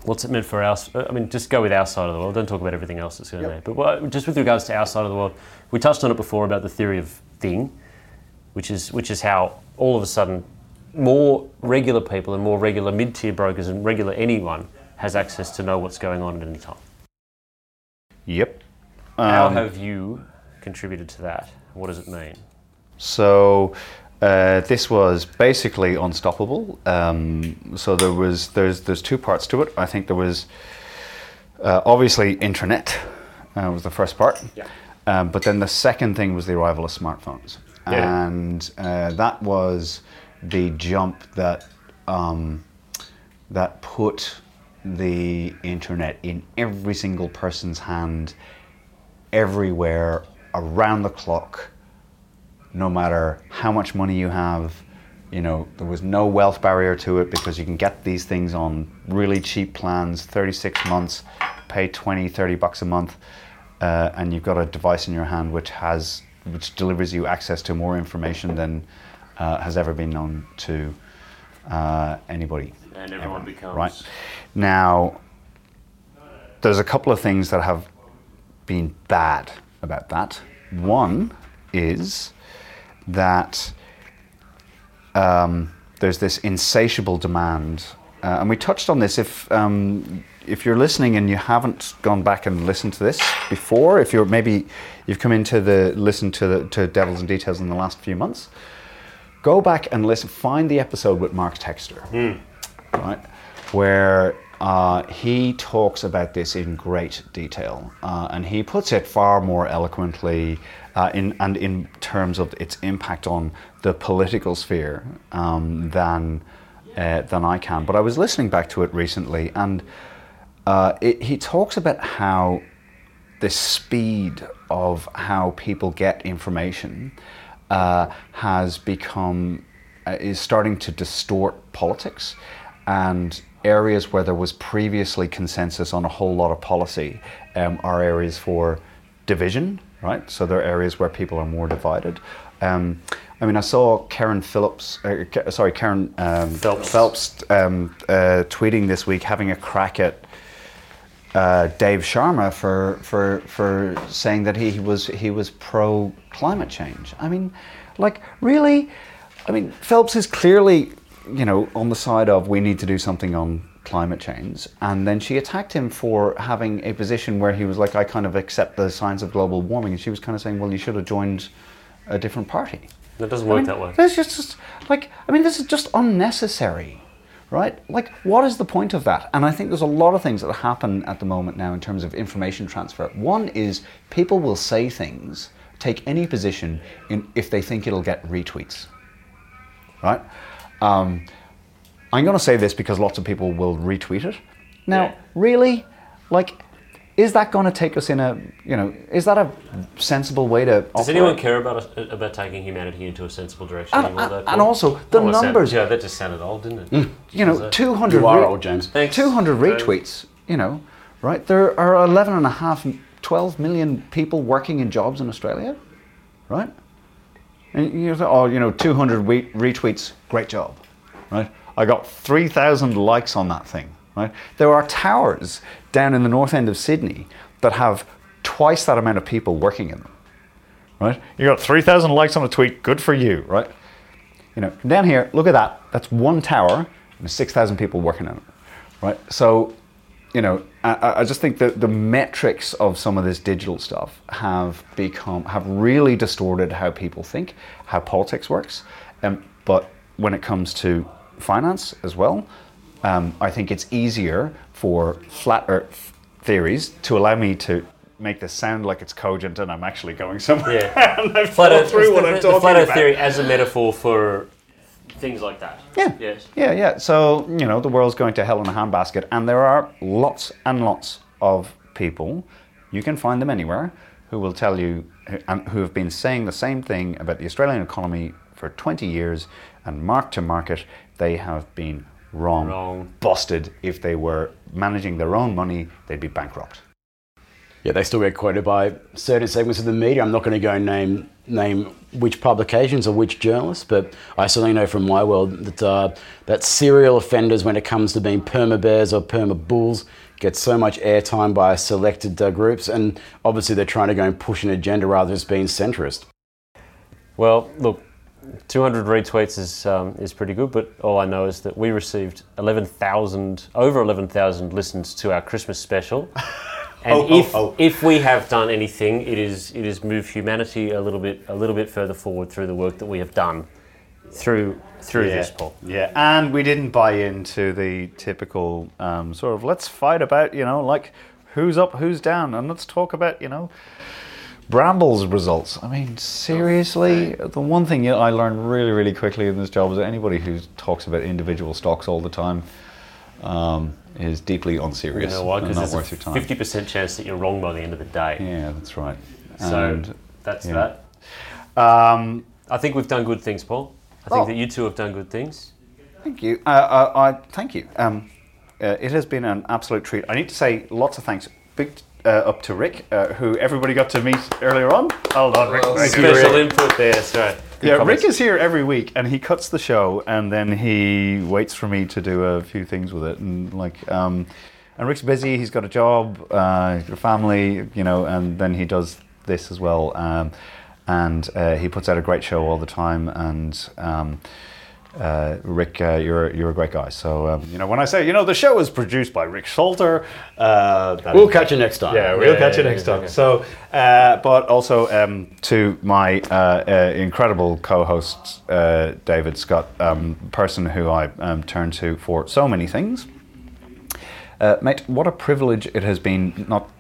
What's it meant for our? I mean, just go with our side of the world. Don't talk about everything else that's going Yep. there. But what, just with regards to our side of the world, we touched on it before about the theory of thing, which is which is how all of a sudden more regular people and more regular mid-tier brokers and regular anyone has access to know what's going on at any time. Yep. How Um, have you contributed to that? What does it mean? So uh, this was basically unstoppable. Um, so there was there's there's two parts to it. I think there was uh, obviously intranet uh, was the first part, Yeah. um, but then the second thing was the arrival of smartphones, Yeah. and uh, that was the jump that um, that put the internet in every single person's hand, everywhere, around the clock no matter how much money you have. You know, there was no wealth barrier to it because you can get these things on really cheap plans, 36 months, pay 20, 30 bucks a month, uh, and you've got a device in your hand which has, which delivers you access to more information than uh, has ever been known to uh, anybody. And everyone becomes Right. Now, there's a couple of things that have been bad about that. One is that um, there's this insatiable demand, uh, and we touched on this. If um, if you're listening and you haven't gone back and listened to this before, if you're maybe you've come into the listen to the, to Devils and Details in the last few months, go back and listen. Find the episode with Mark Texter right, where uh, he talks about this in great detail, uh, and he puts it far more eloquently uh, in and in terms of its impact on the political sphere um, than uh, than I can. But I was listening back to it recently, and uh, it, he talks about how the speed of how people get information uh, has become uh, is starting to distort politics and areas where there was previously consensus on a whole lot of policy um, are areas for division right so there are areas where people are more divided um, I mean, I saw Kerryn Phillips, uh, sorry, Kerryn um, Phelps. Phelps um, uh, tweeting this week, having a crack at uh, Dave Sharma for for for saying that he was he was pro climate change. I mean, like really, I mean Phelps is clearly you know on the side of we need to do something on climate change, and then she attacked him for having a position where he was like, I kind of accept the science of global warming, and she was kind of saying, well, you should have joined a different party. That doesn't I work mean, that way. This is just like I mean, this is just unnecessary, right? Like, what is the point of that? And I think there's a lot of things that happen at the moment now in terms of information transfer. One is people will say things, take any position in, if they think it'll get retweets, right? Um, I'm going to say this because lots of people will retweet it. Now, Yeah. really, like, is that going to take us in a, you know, is that a sensible way to? Does anyone care about us, about taking humanity into a sensible direction And- anymore? and- though, and Paul? also the Oh, that numbers. yeah, that just sounded old, didn't it? Mm. You know, it? 200 You are re- old, James. Thanks. 200 James. retweets, you know, right? There are 11 and a half, 12 million people working in jobs in Australia, right? And you say, oh, you know, 200 retweets, great job, right? I got 3,000 likes on that thing, right? There are towers down in the north end of Sydney that have twice that amount of people working in them, right? You got 3,000 likes on a tweet, good for you, right? You know, down here, look at that. That's one tower and 6,000 people working in it, right? So, you know, I, I just think that the metrics of some of this digital stuff have become, have really distorted how people think, how politics works. Um, but when it comes to finance as well, um, I think it's easier for flat earth theories to allow me to make this sound like it's cogent and I'm actually going somewhere. Yeah. [LAUGHS] and I've Flat Earth, through what the, I'm the talking flat Earth about. theory as a metaphor for things like that. Yeah. Yes. Yeah, yeah. So, you know, the world's going to hell in a handbasket, and there are lots and lots of people, you can find them anywhere, who will tell you, and who have been saying the same thing about the Australian economy for 20 years, and mark to market, they have been wrong, Wrong. busted. If they were managing their own money, they'd be bankrupt. Yeah, they still get quoted by certain segments of the media. I'm not going to go name name which publications or which journalists, but I certainly know from my world that uh, that serial offenders, when it comes to being perma bears or perma bulls, get so much airtime by selected uh, groups, and obviously they're trying to go and push an agenda rather than just being centrist. Well, look, 200 retweets is um, is pretty good, but all I know is that we received 11,000, over 11,000 listens to our Christmas special. [LAUGHS] And Oh, oh, if oh. if we have done anything, it is it is move humanity a little bit a little bit further forward through the work that we have done through through this, Paul. Yeah, and we didn't buy into the typical um, sort of let's fight about, you know, like who's up, who's down, and let's talk about, you know, Brambles' results. I mean, seriously, the one thing you know, I learned really, really quickly in this job is that anybody who talks about individual stocks all the time um, is deeply unserious You know why? and Because not worth a your time. fifty percent chance that you're wrong by the end of the day. Yeah, that's right. So And, that's yeah. that. um, I think we've done good things, Paul. I think Oh. that you two have done good things. Thank you. Uh, uh, I thank you. Um, uh, it has been an absolute treat. I need to say lots of thanks. Big uh, up to Rick, uh, who everybody got to meet earlier on. Hold on, Rick. Well, Rick. Special input there. That's right. Good Yeah, comments. Rick is here every week, and he cuts the show, and then he waits for me to do a few things with it, and like, um, and Rick's busy. He's got a job, uh, he's got a family, you know, and then he does this as well, um, and uh, he puts out a great show all the time, and. Um, uh, Rick, uh, you're you're a great guy. So um, you know when I say you know the show is produced by Rick Salter. Uh, We'll catch you next time. yeah, we'll Yeah, catch you next yeah, time. So, uh, but also um, to my uh, uh, incredible co-host uh, David Scutt, um, person who I um, turn to for so many things. Uh, mate, what a privilege it has been not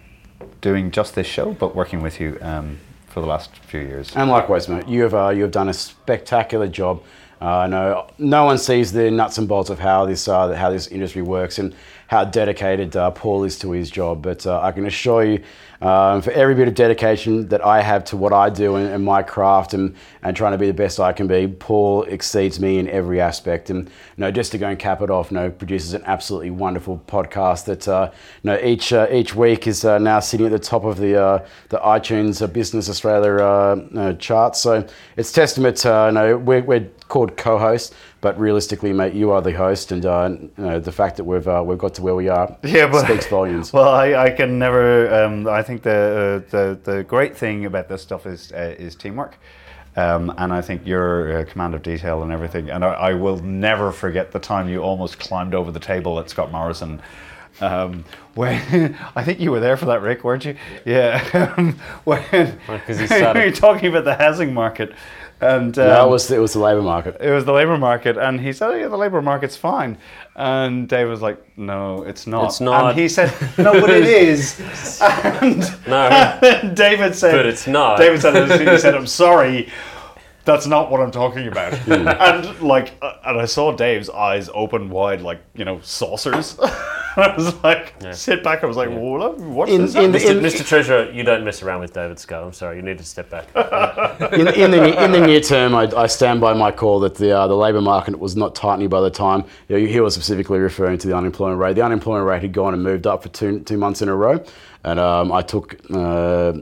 doing just this show, but working with you um, for the last few years. And likewise, mate, you have uh, you have done a spectacular job. Uh, no, no one sees the nuts and bolts of how this uh, how this industry works and how dedicated uh, Paul is to his job. But uh, I can assure you, um, for every bit of dedication that I have to what I do and, and my craft and, and trying to be the best I can be, Paul exceeds me in every aspect. And you know, just to go and cap it off, you know, produces an absolutely wonderful podcast that uh, you know each uh, each week is now sitting at the top of the the iTunes Business Australia charts. So it's testament to uh, you know we're, we're called co-host, but realistically, mate, you are the host, and uh, you know the fact that we've uh, we've got to where we are [LAUGHS] Yeah, but speaks volumes. [LAUGHS] Well, I, I can never. Um, I think the, uh, the the great thing about this stuff is uh, is teamwork, um, and I think your uh, command of detail and everything. And I, I will never forget the time you almost climbed over the table at Scott Morrison. Um, when [LAUGHS] I think you were there for that, Rick, weren't you? Yeah. Um, when Right, 'cause he started- were talking about the housing market, and um, No, it was it was the labour market. it was the labour market, and he said, "Yeah, the labour market's fine." And Dave was like, "No, it's not." It's not. And he said, "No, but it [LAUGHS] is." And No, then [LAUGHS] David said, but it's not. David said, he said, I'm sorry. That's not what I'm talking about. [LAUGHS] [LAUGHS] and like, uh, and I saw Dave's eyes open wide, like you know, saucers. [LAUGHS] I was like, sit back. I was like, well, what's In- this? in the- Mr. Mr. Treasurer, you don't mess around with David Scutt. I'm sorry, you need to step back. in, in, the, in the near term, I, I stand by my call that the, uh, the labour market was not tightening by the time. You know, he was specifically referring to the unemployment rate. The unemployment rate had gone and moved up for two, two months in a row. And um, I took, uh,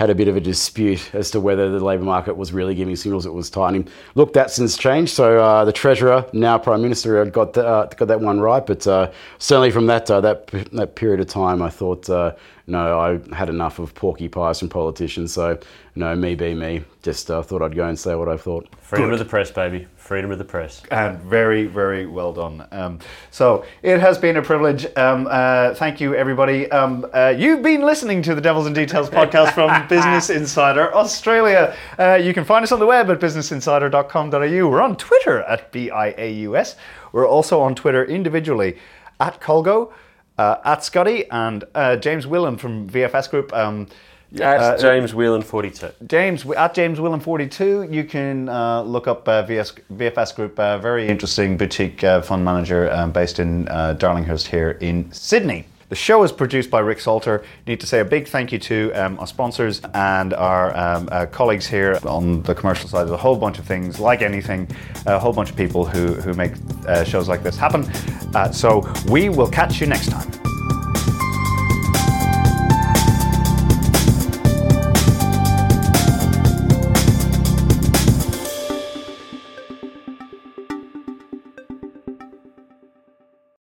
had a bit of a dispute as to whether the labour market was really giving signals it was tightening. Look, that's since changed. So uh, the Treasurer, now Prime Minister, had got, the, uh, got that one right. But uh, certainly from that, uh, that, that period of time, I thought, uh, no, I had enough of porky pies from politicians. So, no, me be me. Just uh, thought I'd go and say what I thought. Freedom of the press, baby. Freedom of the press. and very, very well done. Um, so it has been a privilege. Um, uh, thank you, everybody. Um, uh, you've been listening to the Devils and Details podcast from [LAUGHS] Business Insider Australia. Uh, you can find us on the web at businessinsider.com.au. We're on Twitter at BIAUS. We're also on Twitter individually at Colgo, uh, at Scotty, and uh, James Whelan from VFS Group. Um, At uh, James Whelan 42. James at James Whelan 42. You can uh, look up uh, VS, VFS Group, uh, very interesting boutique uh, fund manager um, based in uh, Darlinghurst here in Sydney. The show is produced by Rick Salter. Need to say a big thank you to um, our sponsors and our um, uh, colleagues here on the commercial side. There's a whole bunch of things, like anything, a whole bunch of people who, who make uh, shows like this happen. Uh, so we will catch you next time.